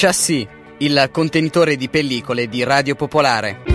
Chassis, il contenitore di pellicole di Radio Popolare.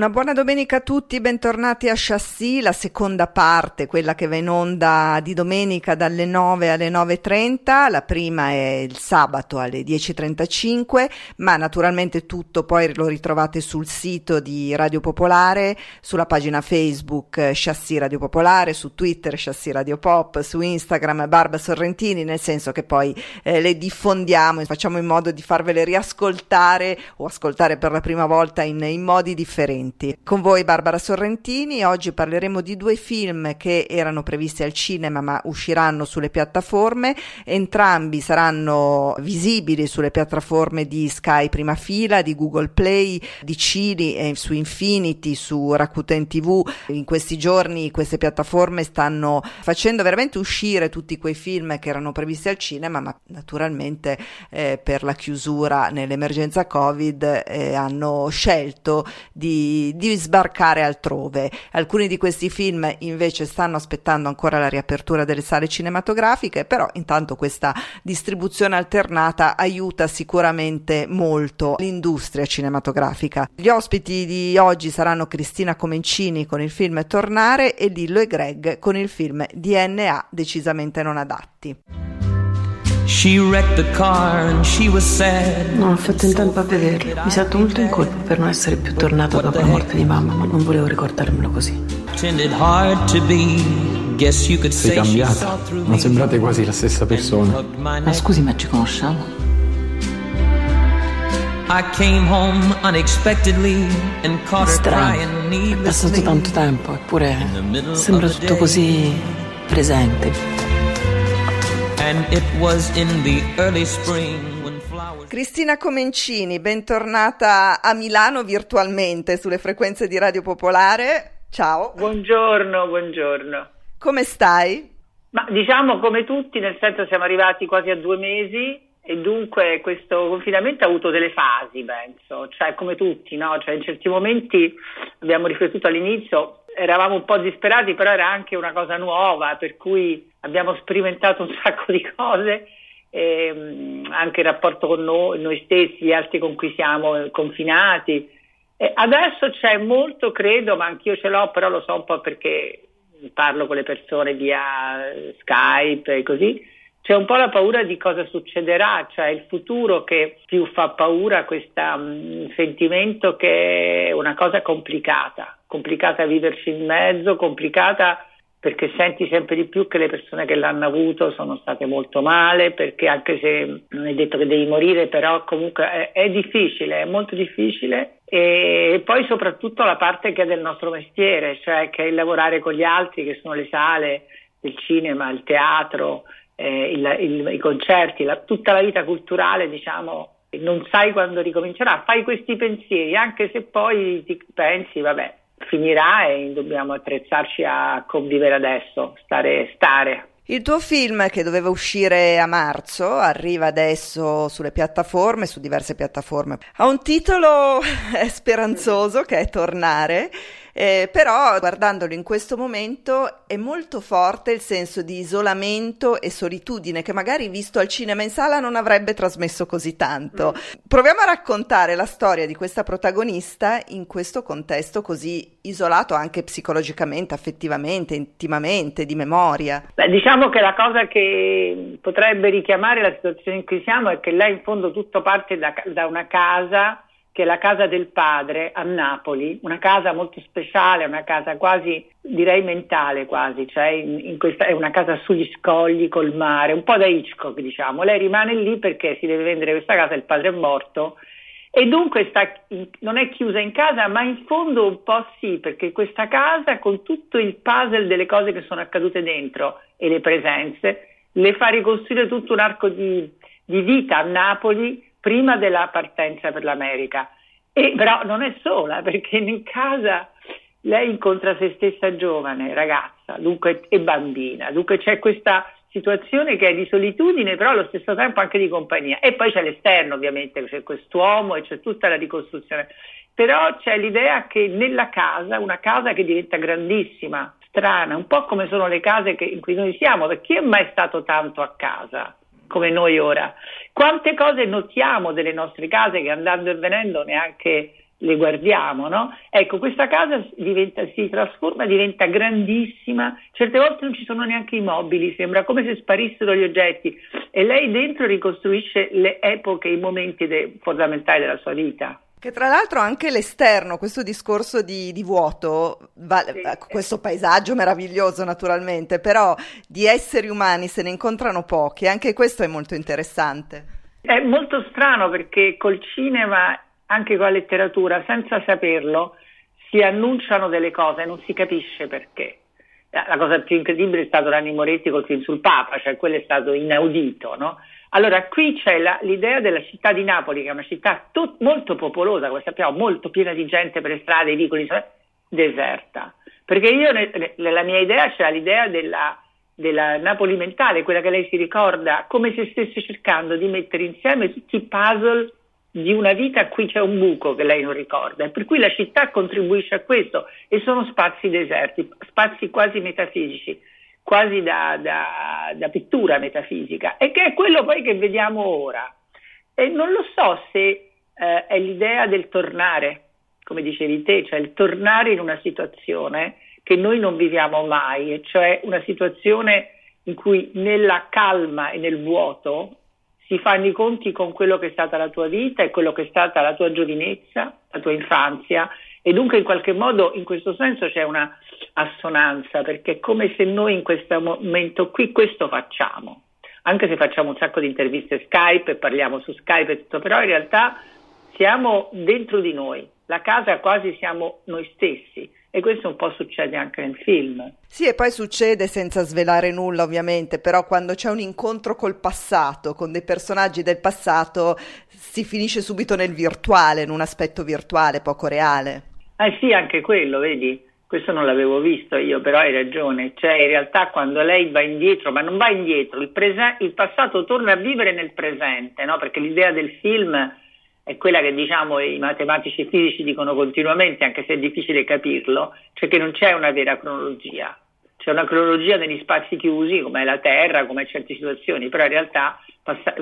Una buona domenica a tutti, bentornati a Chassis, la seconda parte, quella che va in onda di domenica dalle 9 alle 9.30, la prima è il sabato alle 10.35, ma naturalmente tutto poi lo ritrovate sul sito di Radio Popolare, sulla pagina Facebook Chassis Radio Popolare, su Twitter Chassis Radio Pop, su Instagram Barba Sorrentini, nel senso che poi eh, le diffondiamo e facciamo in modo di farvele riascoltare o ascoltare per la prima volta in, in modi differenti momenti. Con voi Barbara Sorrentini, oggi parleremo di due film che erano previsti al cinema ma usciranno sulle piattaforme, entrambi saranno visibili sulle piattaforme di Sky Prima Fila, di Google Play, di Cili e su Infinity, su Rakuten TV. In questi giorni queste piattaforme stanno facendo veramente uscire tutti quei film che erano previsti al cinema ma naturalmente eh, per la chiusura nell'emergenza Covid eh, hanno scelto di di, sbarcare altrove. Alcuni di questi film invece stanno aspettando ancora la riapertura delle sale cinematografiche, però intanto questa distribuzione alternata aiuta sicuramente molto l'industria cinematografica. Gli ospiti di oggi saranno Cristina Comencini con il film Tornare e Lillo e Greg con il film DNA decisamente non adatti. Non ho fatto in tempo a vederlo. Mi sento molto in colpa per non essere più tornato dopo la morte di mamma, ma non volevo ricordarmelo così. Sei cambiata, non sembrate quasi la stessa persona. Ma scusi, ma ci conosciamo? Strano, è passato tanto tempo, eppure sembra tutto così presente. Cristina Comencini, bentornata a Milano virtualmente sulle frequenze di Radio Popolare. Ciao. Buongiorno, buongiorno. Come stai? Ma diciamo come tutti, nel senso siamo arrivati quasi a due mesi e dunque questo confinamento ha avuto delle fasi, penso, cioè come tutti, no? Cioè in certi momenti abbiamo riflettuto all'inizio, eravamo un po' disperati, però era anche una cosa nuova, per cui abbiamo sperimentato un sacco di cose, ehm, anche il rapporto con noi, noi, stessi, gli altri con cui siamo confinati. E adesso c'è molto, credo, ma anch'io ce l'ho, però lo so un po' perché parlo con le persone via Skype e così, c'è un po' la paura di cosa succederà, cioè il futuro che più fa paura, questo um, sentimento che è una cosa complicata, complicata viverci in mezzo, complicata perché senti sempre di più che le persone che l'hanno avuto sono state molto male, perché anche se non è detto che devi morire, però comunque è, è difficile, è molto difficile. E poi soprattutto la parte che è del nostro mestiere, cioè che è il lavorare con gli altri, che sono le sale, il cinema, il teatro, eh, il, il, i concerti, la, tutta la vita culturale, diciamo, non sai quando ricomincerà, fai questi pensieri, anche se poi ti pensi, vabbè, finirà e dobbiamo attrezzarci a convivere adesso, stare, stare. Il tuo film che doveva uscire a marzo arriva adesso sulle piattaforme, su diverse piattaforme. Ha un titolo speranzoso che è Tornare eh, però guardandolo in questo momento è molto forte il senso di isolamento e solitudine che magari visto al cinema in sala non avrebbe trasmesso così tanto. Mm. Proviamo a raccontare la storia di questa protagonista in questo contesto così isolato anche psicologicamente, affettivamente, intimamente, di memoria. Beh, diciamo che la cosa che potrebbe richiamare la situazione in cui siamo è che lei in fondo tutto parte da, da una casa che è la casa del padre a Napoli, una casa molto speciale, una casa quasi, direi mentale quasi, cioè in, in questa, è una casa sugli scogli col mare, un po' da Hitchcock diciamo. Lei rimane lì perché si deve vendere questa casa, il padre è morto e dunque sta, non è chiusa in casa, ma in fondo un po' sì, perché questa casa con tutto il puzzle delle cose che sono accadute dentro e le presenze, le fa ricostruire tutto un arco di, di vita a Napoli prima della partenza per l'America. E però non è sola, perché in casa lei incontra se stessa giovane, ragazza, dunque e bambina, dunque c'è questa situazione che è di solitudine, però allo stesso tempo anche di compagnia. E poi c'è l'esterno, ovviamente, c'è quest'uomo e c'è tutta la ricostruzione. Però c'è l'idea che nella casa, una casa che diventa grandissima, strana, un po' come sono le case che, in cui noi siamo, perché chi è mai stato tanto a casa come noi ora? Quante cose notiamo delle nostre case che andando e venendo neanche le guardiamo, no? Ecco, questa casa diventa, si trasforma, diventa grandissima, certe volte non ci sono neanche i mobili, sembra come se sparissero gli oggetti e lei dentro ricostruisce le epoche, i momenti de- fondamentali della sua vita. Che tra l'altro anche l'esterno, questo discorso di, di vuoto, va, sì, questo paesaggio meraviglioso naturalmente, però di esseri umani se ne incontrano pochi, anche questo è molto interessante. È molto strano perché col cinema anche con la letteratura, senza saperlo, si annunciano delle cose e non si capisce perché. La cosa più incredibile è stato Ranni Moretti col film sul Papa, cioè quello è stato inaudito, no? Allora, qui c'è la, l'idea della città di Napoli, che è una città to- molto popolosa, come sappiamo, molto piena di gente per le strade, i vicoli, deserta. Perché io, nella mia idea, c'è l'idea della, della Napoli mentale, quella che lei si ricorda, come se stesse cercando di mettere insieme tutti i puzzle di una vita a cui c'è un buco che lei non ricorda per cui la città contribuisce a questo e sono spazi deserti, spazi quasi metafisici, quasi da, da, da pittura metafisica e che è quello poi che vediamo ora. E non lo so se eh, è l'idea del tornare, come dicevi te, cioè il tornare in una situazione che noi non viviamo mai, cioè una situazione in cui nella calma e nel vuoto si fanno i conti con quello che è stata la tua vita e quello che è stata la tua giovinezza, la tua infanzia e dunque in qualche modo in questo senso c'è una assonanza perché è come se noi in questo momento qui questo facciamo, anche se facciamo un sacco di interviste Skype e parliamo su Skype e tutto, però in realtà siamo dentro di noi, la casa quasi siamo noi stessi e questo un po' succede anche nel film. Sì, e poi succede senza svelare nulla ovviamente, però quando c'è un incontro col passato, con dei personaggi del passato, si finisce subito nel virtuale, in un aspetto virtuale, poco reale. Eh sì, anche quello, vedi? Questo non l'avevo visto io, però hai ragione. Cioè, in realtà quando lei va indietro, ma non va indietro, il, prese- il passato torna a vivere nel presente, no? Perché l'idea del film è quella che diciamo i matematici fisici dicono continuamente, anche se è difficile capirlo, cioè che non c'è una vera cronologia. C'è una cronologia negli spazi chiusi, come la Terra, come certe situazioni, però in realtà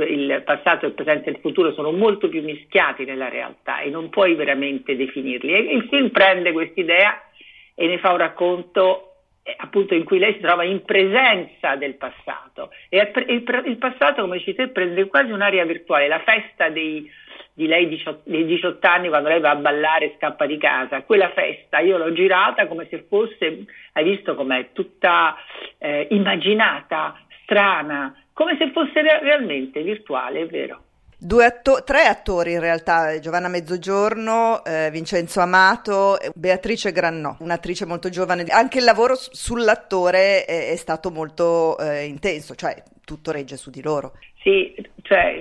il passato, il presente e il futuro sono molto più mischiati nella realtà e non puoi veramente definirli. E il film prende quest'idea e ne fa un racconto eh, appunto in cui lei si trova in presenza del passato e il, passato, come dici te, prende quasi un'area virtuale, la festa dei di lei dei 18 anni quando lei va a ballare e scappa di casa. Quella festa io l'ho girata come se fosse, hai visto com'è, tutta eh, immaginata, strana, come se fosse re- realmente virtuale, è vero. Atto- tre attori in realtà, Giovanna Mezzogiorno, eh, Vincenzo Amato, Beatrice Grannò, un'attrice molto giovane. Anche il lavoro sull'attore è, è stato molto eh, intenso, cioè tutto regge su di loro. Sì, cioè,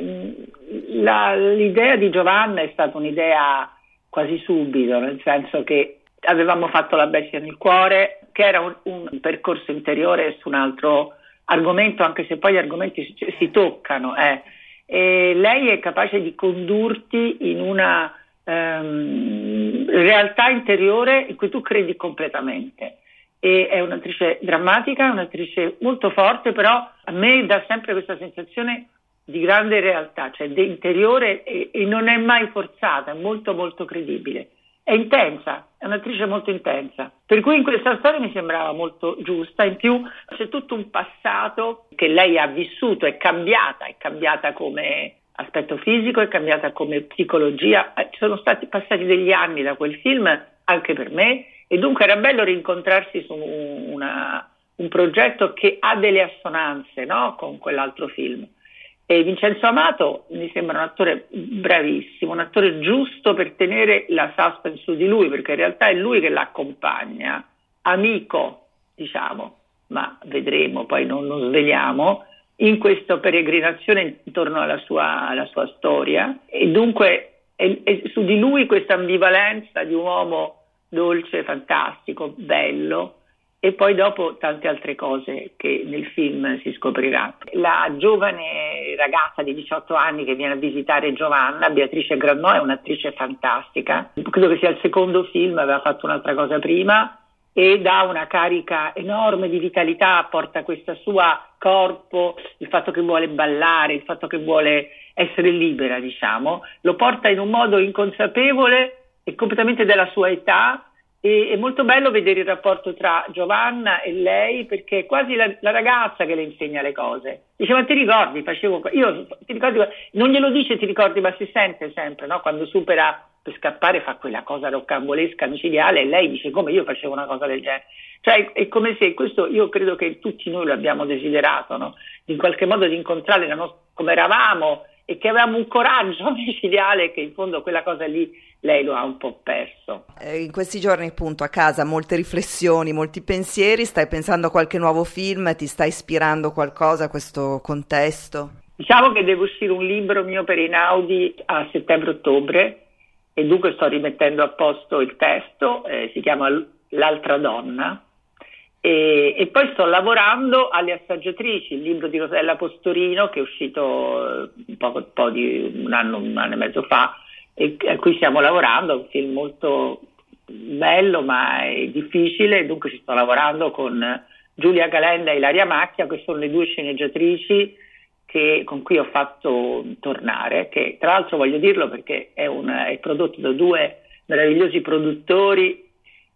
la, l'idea di Giovanna è stata un'idea quasi subito, nel senso che avevamo fatto la bestia nel cuore, che era un, un percorso interiore su un altro argomento, anche se poi gli argomenti si, si toccano. Eh. E lei è capace di condurti in una um, realtà interiore in cui tu credi completamente. E è un'attrice drammatica, un'attrice molto forte, però a me dà sempre questa sensazione di grande realtà, cioè di interiore e, e, non è mai forzata, è molto molto credibile. È intensa, è un'attrice molto intensa. Per cui in questa storia mi sembrava molto giusta. In più c'è tutto un passato che lei ha vissuto, è cambiata, è cambiata come aspetto fisico, è cambiata come psicologia. Eh, ci sono stati passati degli anni da quel film anche per me e dunque era bello rincontrarsi su una, un progetto che ha delle assonanze no? con quell'altro film. E Vincenzo Amato mi sembra un attore bravissimo, un attore giusto per tenere la suspense su di lui, perché in realtà è lui che l'accompagna, amico, diciamo, ma vedremo, poi non lo sveliamo, in questa peregrinazione intorno alla sua, alla sua storia. E dunque e, e su di lui questa ambivalenza di un uomo dolce, fantastico, bello, e poi dopo tante altre cose che nel film si scopriranno. La giovane ragazza di 18 anni che viene a visitare Giovanna, Beatrice Grannò, è un'attrice fantastica, credo che sia il secondo film, aveva fatto un'altra cosa prima e dà una carica enorme di vitalità, porta questo suo corpo, il fatto che vuole ballare, il fatto che vuole essere libera, diciamo, lo porta in un modo inconsapevole e completamente della sua età e, è molto bello vedere il rapporto tra Giovanna e lei perché è quasi la, la ragazza che le insegna le cose. Dice ma ti ricordi, facevo, io ti ricordi, non glielo dice ti ricordi ma si sente sempre, no? quando supera per scappare fa quella cosa roccambolesca micidiale e lei dice come io facevo una cosa del genere. Cioè è come se questo io credo che tutti noi lo abbiamo desiderato, no? in qualche modo di incontrare nostra, come eravamo e che avevamo un coraggio micidiale che in fondo quella cosa lì lei lo ha un po' perso. Eh, in questi giorni appunto a casa molte riflessioni, molti pensieri, stai pensando a qualche nuovo film, ti sta ispirando qualcosa a questo contesto? Diciamo che deve uscire un libro mio per Inaudi a settembre-ottobre e dunque sto rimettendo a posto il testo, eh, si chiama L'altra donna e, e, poi sto lavorando alle assaggiatrici, il libro di Rosella Postorino che è uscito eh, un po', un po di un anno, un anno e mezzo fa e a cui stiamo lavorando, è un film molto bello ma è difficile, dunque ci sto lavorando con Giulia Calenda e Ilaria Macchia, che sono le due sceneggiatrici che, con cui ho fatto tornare, che tra l'altro voglio dirlo perché è, un, è prodotto da due meravigliosi produttori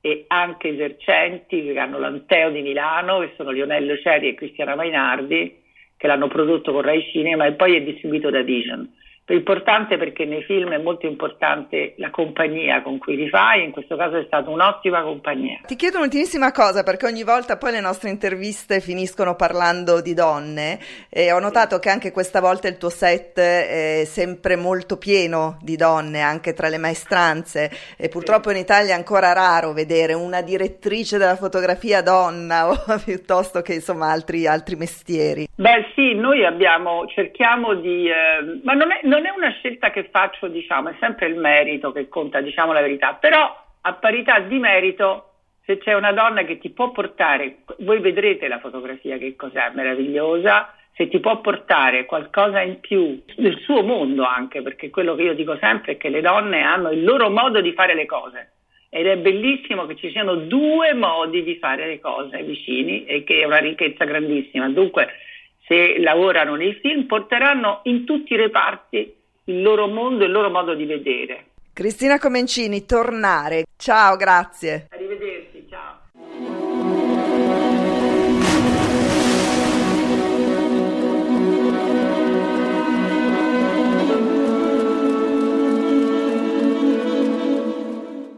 e anche esercenti che hanno l'Anteo di Milano, che sono Lionello Ceri e Cristiana Mainardi, che l'hanno prodotto con Rai Cinema e poi è distribuito da Vision. Importante perché nei film è molto importante la compagnia con cui li fai, in questo caso è stata un'ottima compagnia. Ti chiedo un'ultimissima cosa perché ogni volta poi le nostre interviste finiscono parlando di donne e ho notato che anche questa volta il tuo set è sempre molto pieno di donne, anche tra le maestranze e purtroppo in Italia è ancora raro vedere una direttrice della fotografia donna o piuttosto che insomma altri, altri mestieri. Beh sì, noi abbiamo, cerchiamo di... Eh, ma non è, non è una scelta che faccio, diciamo, è sempre il merito che conta, diciamo la verità, però a parità di merito se c'è una donna che ti può portare, voi vedrete la fotografia che cos'è meravigliosa, se ti può portare qualcosa in più nel suo mondo anche, perché quello che io dico sempre è che le donne hanno il loro modo di fare le cose ed è bellissimo che ci siano due modi di fare le cose vicini e che è una ricchezza grandissima. Dunque se lavorano nei film, porteranno in tutti i reparti il loro mondo e il loro modo di vedere. Cristina Comencini, tornare. Ciao, grazie. Arrivederci,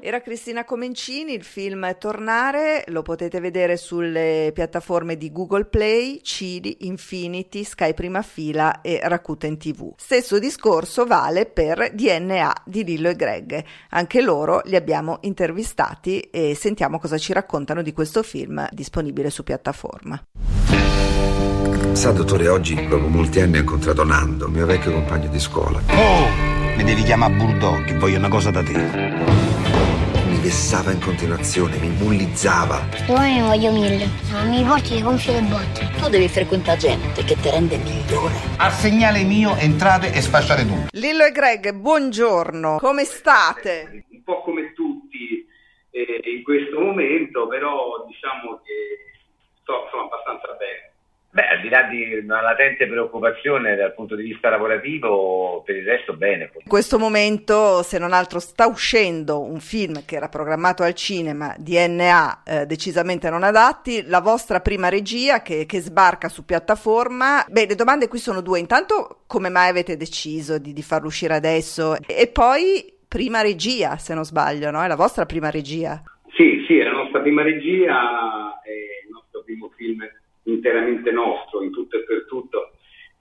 Era Cristina Comencini, il film Tornare, lo potete vedere sulle piattaforme di Google Play, Cili, Infinity, Sky Prima Fila e Rakuten TV. Stesso discorso vale per DNA di Lillo e Greg. Anche loro li abbiamo intervistati e sentiamo cosa ci raccontano di questo film disponibile su piattaforma. Sa, dottore, oggi, dopo molti anni, ho incontrato Nando, mio vecchio compagno di scuola. Oh! Mi devi chiamare Bulldog, voglio una cosa da te vessava in continuazione, mi bullizzava. Domani ne voglio mille. Non mi porti le gonfie del botto. Tu devi frequentare gente che ti rende migliore. A segnale mio entrate e sfasciare tutto. Lillo e Greg, buongiorno. Come state? Un po' come tutti eh, in questo momento, però diciamo che sto, sto abbastanza bene. Beh, al di là di una latente preoccupazione dal punto di vista lavorativo, per il resto bene. In questo momento, se non altro, sta uscendo un film che era programmato al cinema, DNA eh, decisamente non adatti, la vostra prima regia che, che, sbarca su piattaforma. Beh, le domande qui sono due. Intanto, come mai avete deciso di, di farlo uscire adesso? E poi, prima regia, se non sbaglio, no? È la vostra prima regia? Sì, sì, è la nostra prima regia, è il nostro primo film interamente nostro in tutto e per tutto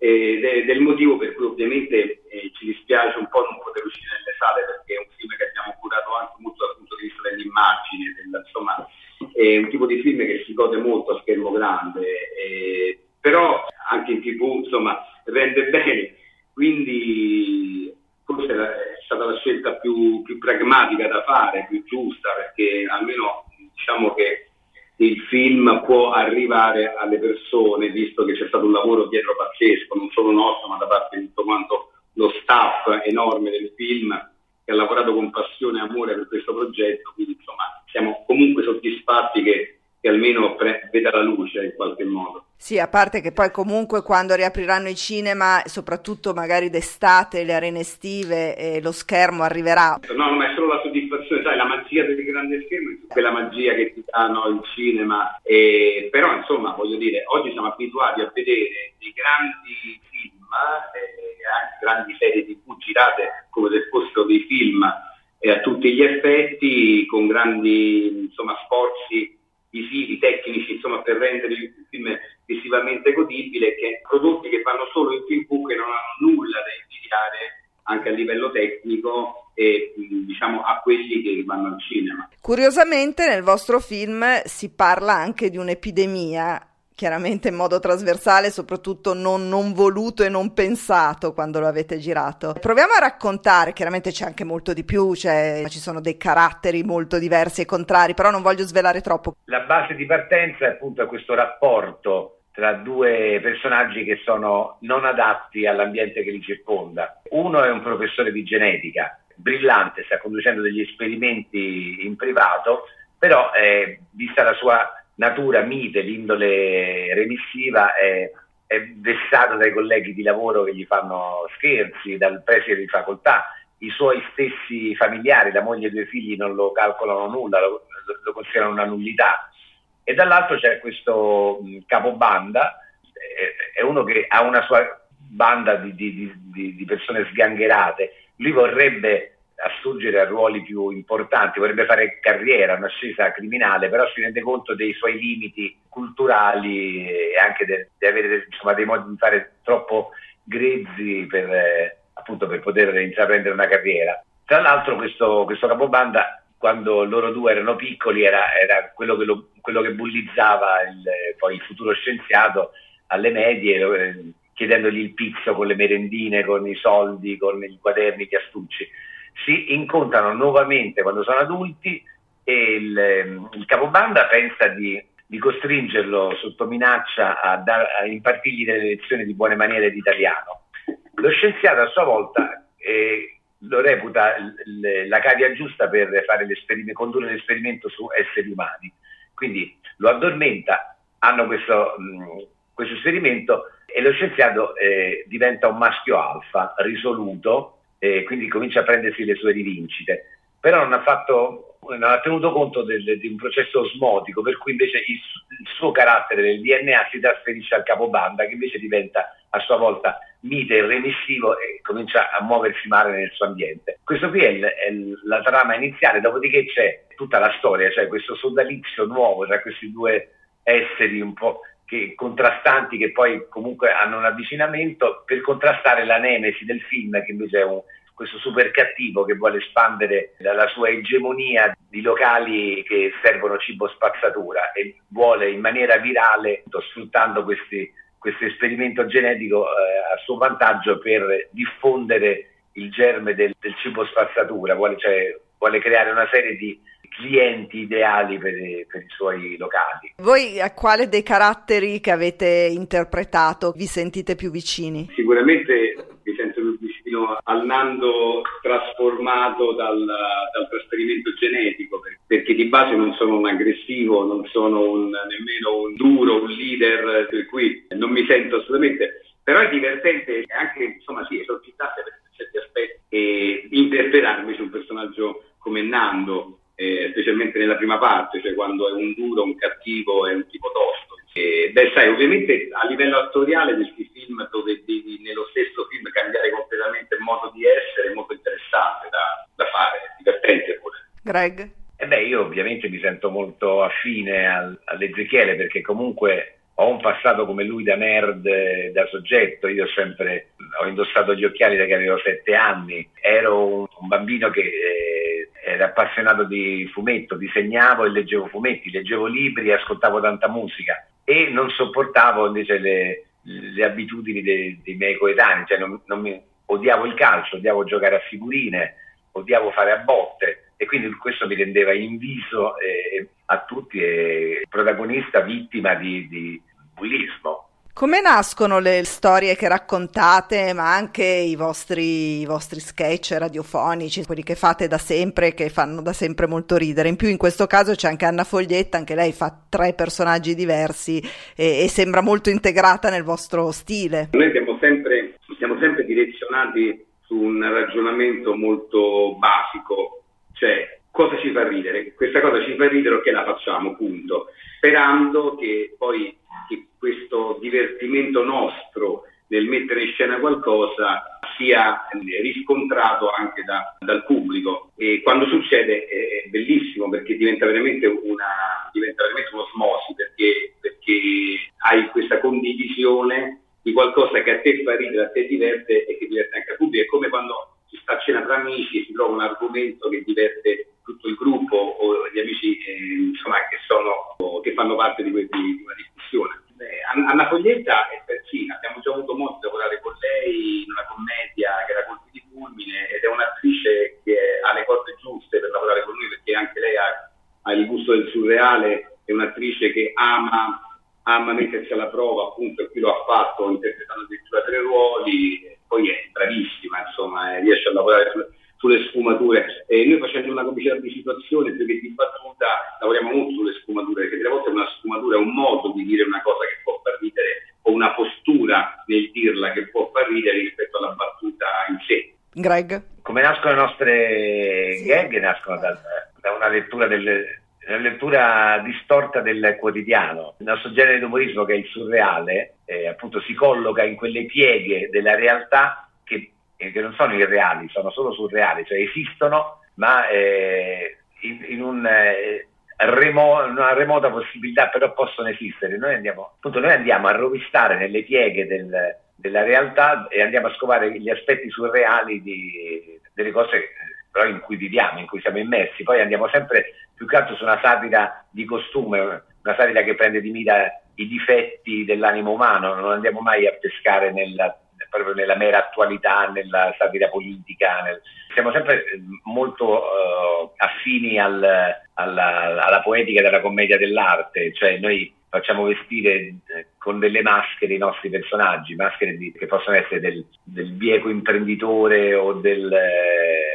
ed è del motivo per cui ovviamente eh, ci dispiace un po' non poter uscire nelle sale perché è un film che abbiamo curato anche molto dal punto di vista dell'immagine, del, insomma è un tipo di film che si gode molto a schermo grande, eh, però anche in tv insomma rende bene, quindi forse stata la scelta più, più pragmatica da fare, più giusta, perché almeno diciamo che il film può arrivare alle persone, visto che c'è stato un lavoro dietro pazzesco, non solo nostro, ma da parte di tutto quanto lo staff enorme del film che ha lavorato con passione e amore per questo progetto, quindi insomma siamo comunque soddisfatti che, che almeno pre- veda la luce in qualche modo. Sì, a parte che poi comunque quando riapriranno i cinema, soprattutto magari d'estate, le arene estive, eh, lo schermo arriverà. No, no, ma è solo la soddisfazione, sai, la magia del grande schermo, quella magia che ti danno il cinema. E, però, insomma, voglio dire, oggi siamo abituati a vedere dei grandi film, eh, anche grandi serie tv girate come se fossero dei film eh, a tutti gli effetti, con grandi insomma, sforzi visivi, tecnici, insomma, per rendere il film visivamente godibile, che prodotti che fanno solo in film book e non hanno nulla da invidiare anche a livello tecnico e diciamo a quelli che vanno al cinema. Curiosamente nel vostro film si parla anche di un'epidemia chiaramente in modo trasversale, soprattutto non, non, voluto e non pensato quando lo avete girato. Proviamo a raccontare, chiaramente c'è anche molto di più, cioè, ci sono dei caratteri molto diversi e contrari, però non voglio svelare troppo. La base di partenza è appunto questo rapporto tra due personaggi che sono non adatti all'ambiente che li circonda. Uno è un professore di genetica, brillante, sta conducendo degli esperimenti in privato, però eh, vista la sua natura mite, l'indole remissiva, è, è vessato dai colleghi di lavoro che gli fanno scherzi, dal preside di facoltà, i suoi stessi familiari, la moglie e i due figli non lo calcolano nulla, lo, lo considerano una nullità. E dall'altro c'è questo capobanda, è uno che ha una sua banda di, di, di, di persone sgangherate, lui vorrebbe assurgere a ruoli più importanti, vorrebbe fare carriera, un'ascesa criminale, però si rende conto dei suoi limiti culturali e anche di avere insomma, dei modi di fare troppo grezzi per, eh, appunto, per poter intraprendere una carriera. Tra l'altro questo, questo capobanda, quando loro due erano piccoli, era, era quello, che lo, quello, che bullizzava il, poi il futuro scienziato alle medie, eh, chiedendogli il pizzo con le merendine, con i soldi, con i quaderni di astucci si incontrano nuovamente quando sono adulti e il, ehm, il capobanda pensa di, di, costringerlo sotto minaccia a, dar, a, impartirgli delle lezioni di buone maniere di italiano. Lo scienziato a sua volta eh, lo reputa l, la cavia giusta per condurre l'esperimento su esseri umani. Quindi lo addormenta, hanno questo, mh, questo esperimento e lo scienziato eh, diventa un maschio alfa, risoluto, e quindi comincia a prendersi le sue rivincite. Però non ha, fatto, non ha tenuto conto del, di un processo osmotico, per cui invece il, il, suo carattere del DNA si trasferisce al capobanda, che invece diventa a sua volta mite e remissivo e comincia a muoversi male nel suo ambiente. Questo qui è, il, è la trama iniziale, dopodiché c'è tutta la storia, cioè questo sodalizio nuovo tra questi due esseri un po' che, contrastanti che poi comunque hanno un avvicinamento per contrastare la nemesi del film che invece è un, questo super cattivo che vuole espandere la, la, sua egemonia di locali che servono cibo spazzatura e vuole in maniera virale, sfruttando questi, questo esperimento genetico eh, a suo vantaggio per diffondere il germe del, del cibo spazzatura, vuole, cioè, vuole creare una serie di clienti ideali per, per, i suoi locali. Voi a quale dei caratteri che avete interpretato vi sentite più vicini? Sicuramente mi sento più vicino al Nando trasformato dal, dal trasferimento genetico, perché di base non sono un aggressivo, non sono un, nemmeno un duro, un leader, per cui non mi sento assolutamente però è divertente anche insomma sì esorcitante per certi aspetti e interpretarmi su un personaggio come Nando eh, specialmente nella prima parte, cioè quando è un duro, un cattivo e un tipo tosto. E, beh, sai, ovviamente a livello attoriale questi film dove devi nello stesso film cambiare completamente il modo di essere è molto interessante da, da fare, divertente pure. Greg? Eh beh, io ovviamente mi sento molto affine al, all'Ezechiele perché comunque ho un passato come lui da nerd, da soggetto, io sempre ho indossato gli occhiali da che avevo sette anni, ero un, un bambino che eh, era appassionato di fumetto, disegnavo e leggevo fumetti, leggevo libri ascoltavo tanta musica e non sopportavo invece le, le abitudini dei, dei miei coetanei, cioè non, non mi, odiavo il calcio, odiavo giocare a figurine, odiavo fare a botte e quindi questo mi rendeva inviso eh, a tutti e protagonista vittima di, di bullismo. Come nascono le storie che raccontate, ma anche i vostri, i vostri, sketch radiofonici, quelli che fate da sempre, che fanno da sempre molto ridere? In più in questo caso c'è anche Anna Foglietta, anche lei fa tre personaggi diversi e, e sembra molto integrata nel vostro stile. Noi siamo sempre, siamo sempre direzionati su un ragionamento molto basico, cioè cosa ci fa ridere? Questa cosa ci fa ridere o che la facciamo, punto. Sperando che poi che questo divertimento nostro nel mettere in scena qualcosa sia riscontrato anche da, dal pubblico e quando succede è, bellissimo perché diventa veramente, una, diventa veramente un'osmosi perché, perché hai questa condivisione di qualcosa che a te fa ridere, a te diverte e che diverte anche al pubblico. È come quando a cena tra amici si trova un argomento che diverte tutto il gruppo o gli amici eh, insomma, che, sono, che fanno parte di, di, di una discussione. Eh, Anna Foglietta è per sì, abbiamo già avuto modo di lavorare con lei in una commedia che era Colpi di fulmine ed è un'attrice che ha le cose giuste per lavorare con noi perché anche lei ha, ha il gusto del surreale, è un'attrice che ama, ama mettersi alla prova, appunto, e qui lo ha fatto interpretando addirittura tre ruoli, poi è bravissima, insomma, eh, riesce a lavorare su, sulle sfumature. E noi facendo una comicità di situazione più che di battuta lavoriamo molto sulle sfumature, perché delle volte una sfumatura è un modo di dire una cosa che può far ridere o una postura nel dirla che può far ridere rispetto alla battuta in sé. Greg? Come nascono le nostre sì. gag? Nascono da, da una lettura del, una lettura distorta del quotidiano. Il nostro genere di umorismo, che è il surreale, eh, appunto si colloca in quelle pieghe della realtà che che non sono irreali, sono solo surreali, cioè esistono, ma eh, in, in un, eh, remo, una remota possibilità, però possono esistere. Noi andiamo, appunto, noi andiamo a rovistare nelle pieghe del, della realtà e andiamo a scovare gli aspetti surreali di, delle cose però in cui viviamo, in cui siamo immersi. Poi andiamo sempre più che altro su una satira di costume, una satira che prende di mira i difetti dell'animo umano, non andiamo mai a pescare nella proprio nella mera attualità, nella satira politica. Nel... Siamo sempre eh, molto uh, affini al, alla, alla, poetica della commedia dell'arte, cioè noi facciamo vestire eh, con delle maschere i nostri personaggi, maschere di, che possono essere del, del bieco imprenditore o del... Eh,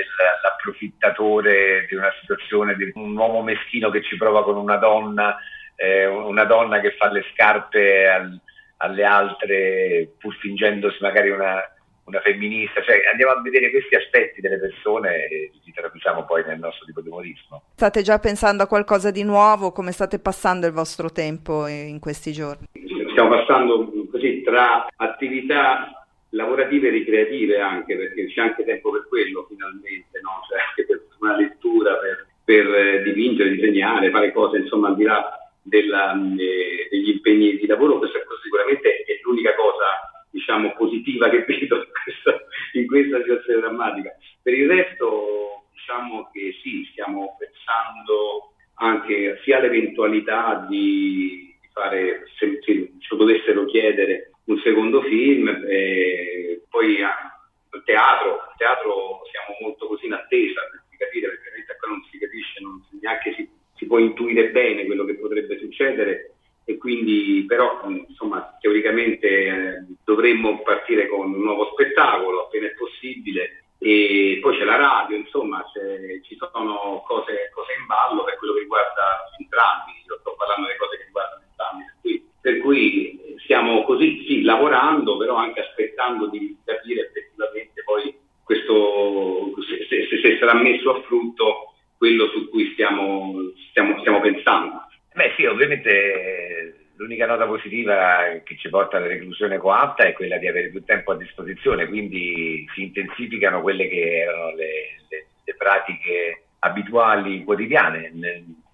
dell'approfittatore di una situazione, di un uomo meschino che ci prova con una donna, eh, una donna che fa le scarpe al, alle altre pur fingendosi magari una, una femminista, cioè andiamo a vedere questi aspetti delle persone e li traduciamo poi nel nostro tipo di umorismo. State già pensando a qualcosa di nuovo? Come state passando il vostro tempo in questi giorni? Stiamo passando così tra attività lavorative e ricreative anche, perché c'è anche tempo per quello finalmente, no? cioè anche per una lettura, per, per dipingere, disegnare, fare cose insomma al di là della, eh, degli impegni di lavoro, questa sicuramente è l'unica cosa diciamo, positiva che vedo in questa, in questa situazione drammatica. Per il resto diciamo che sì, stiamo pensando anche sia all'eventualità di fare, se, se ci potessero chiedere, un secondo film, eh, poi al teatro, al teatro siamo molto così in attesa per capire, perché ancora non si capisce, non neanche si si può intuire bene quello che potrebbe succedere e quindi però insomma teoricamente eh, dovremmo partire con un nuovo spettacolo appena è possibile e poi c'è la radio, insomma ci sono cose, cose, in ballo per quello che riguarda entrambi, sto parlando delle cose che riguardano entrambi, per cui, per cui stiamo così sì, lavorando però anche aspettando di capire effettivamente poi questo se, se, se sarà messo a frutto quello su cui stiamo, stiamo, stiamo pensando. Beh sì, ovviamente l'unica nota positiva che ci porta alla reclusione coatta è quella di avere più tempo a disposizione, quindi si intensificano quelle che erano le, le, le pratiche abituali quotidiane.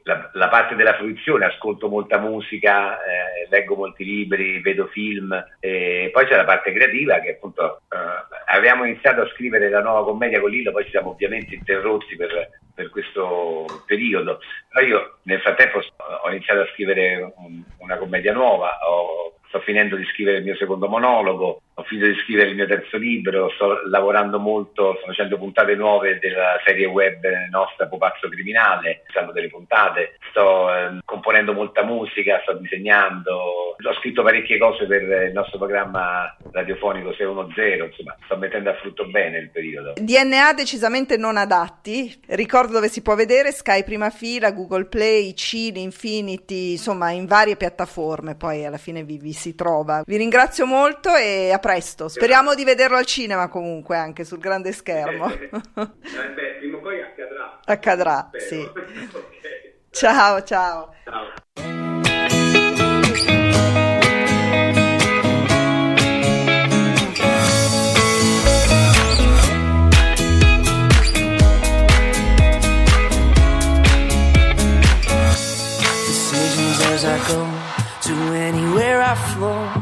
La, la, parte della fruizione, ascolto molta musica, eh, leggo molti libri, vedo film, e poi c'è la parte creativa che appunto eh, avevamo iniziato a scrivere la nuova commedia con Lillo, poi ci siamo ovviamente interrotti per per questo periodo. Però io nel frattempo ho iniziato a scrivere un, una commedia nuova, ho, sto finendo di scrivere il mio secondo monologo, ho finito di scrivere il mio terzo libro, sto lavorando molto, sto facendo puntate nuove della serie web nostra Pupazzo Criminale, stanno delle puntate, sto eh, componendo molta musica, sto disegnando, ho scritto parecchie cose per il nostro programma radiofonico 610, insomma sto mettendo a frutto bene il periodo. DNA decisamente non adatti, ricordo dove si può vedere Sky Prima Fila, Google Play, Cine, Infinity, insomma in varie piattaforme, poi alla fine vi, vi si trova. Vi ringrazio molto e a presto. Speriamo di vederlo al cinema comunque, anche sul grande schermo. Eh, beh, prima o poi accadrà. Accadrà, Spero. sì. Ok. Ciao, ciao. Ciao. decisions as I go to anywhere I flow.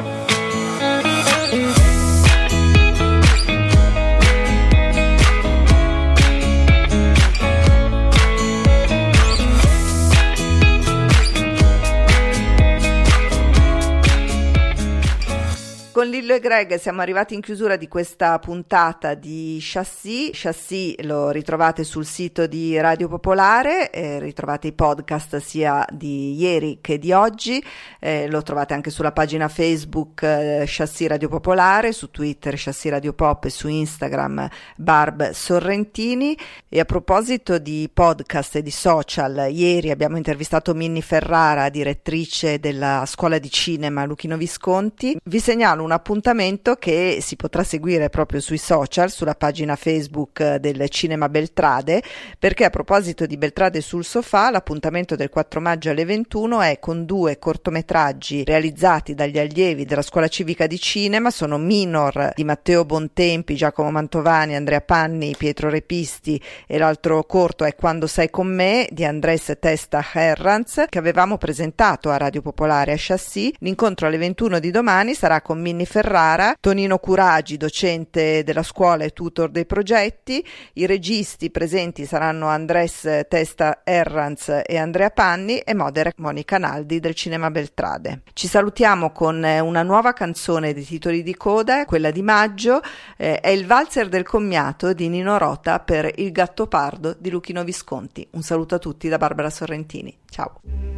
Con Lillo e Greg siamo arrivati in chiusura di questa puntata di Chassis. Chassis lo ritrovate sul sito di Radio Popolare, eh, ritrovate i podcast sia di ieri che di oggi, eh, lo trovate anche sulla pagina Facebook eh, Chassis Radio Popolare, su Twitter Chassis Radio Pop e su Instagram Barb Sorrentini. E a proposito di podcast e di social, ieri abbiamo intervistato Minnie Ferrara, direttrice della scuola di cinema Luchino Visconti. Vi segnalo un appuntamento che si potrà seguire proprio sui social, sulla pagina Facebook del Cinema Beltrade, perché a proposito di Beltrade sul sofà, l'appuntamento del 4 maggio alle 21 è con due cortometraggi realizzati dagli allievi della Scuola Civica di Cinema, sono Minor di Matteo Bontempi, Giacomo Mantovani, Andrea Panni, Pietro Repisti e l'altro corto è Quando sei con me di Andres Testa Herranz che avevamo presentato a Radio Popolare a Chassis. L'incontro alle 21 di domani sarà con Minni Ferrara, Tonino Curagi, docente della scuola e tutor dei progetti. I registi presenti saranno Andres Testa Herranz e Andrea Panni e modera Monica Naldi del Cinema Beltrade. Ci salutiamo con eh, una nuova canzone dei titoli di coda, quella di maggio, eh, è il valzer del commiato di Nino Rota per Il gatto pardo di Luchino Visconti. Un saluto a tutti da Barbara Sorrentini. Ciao.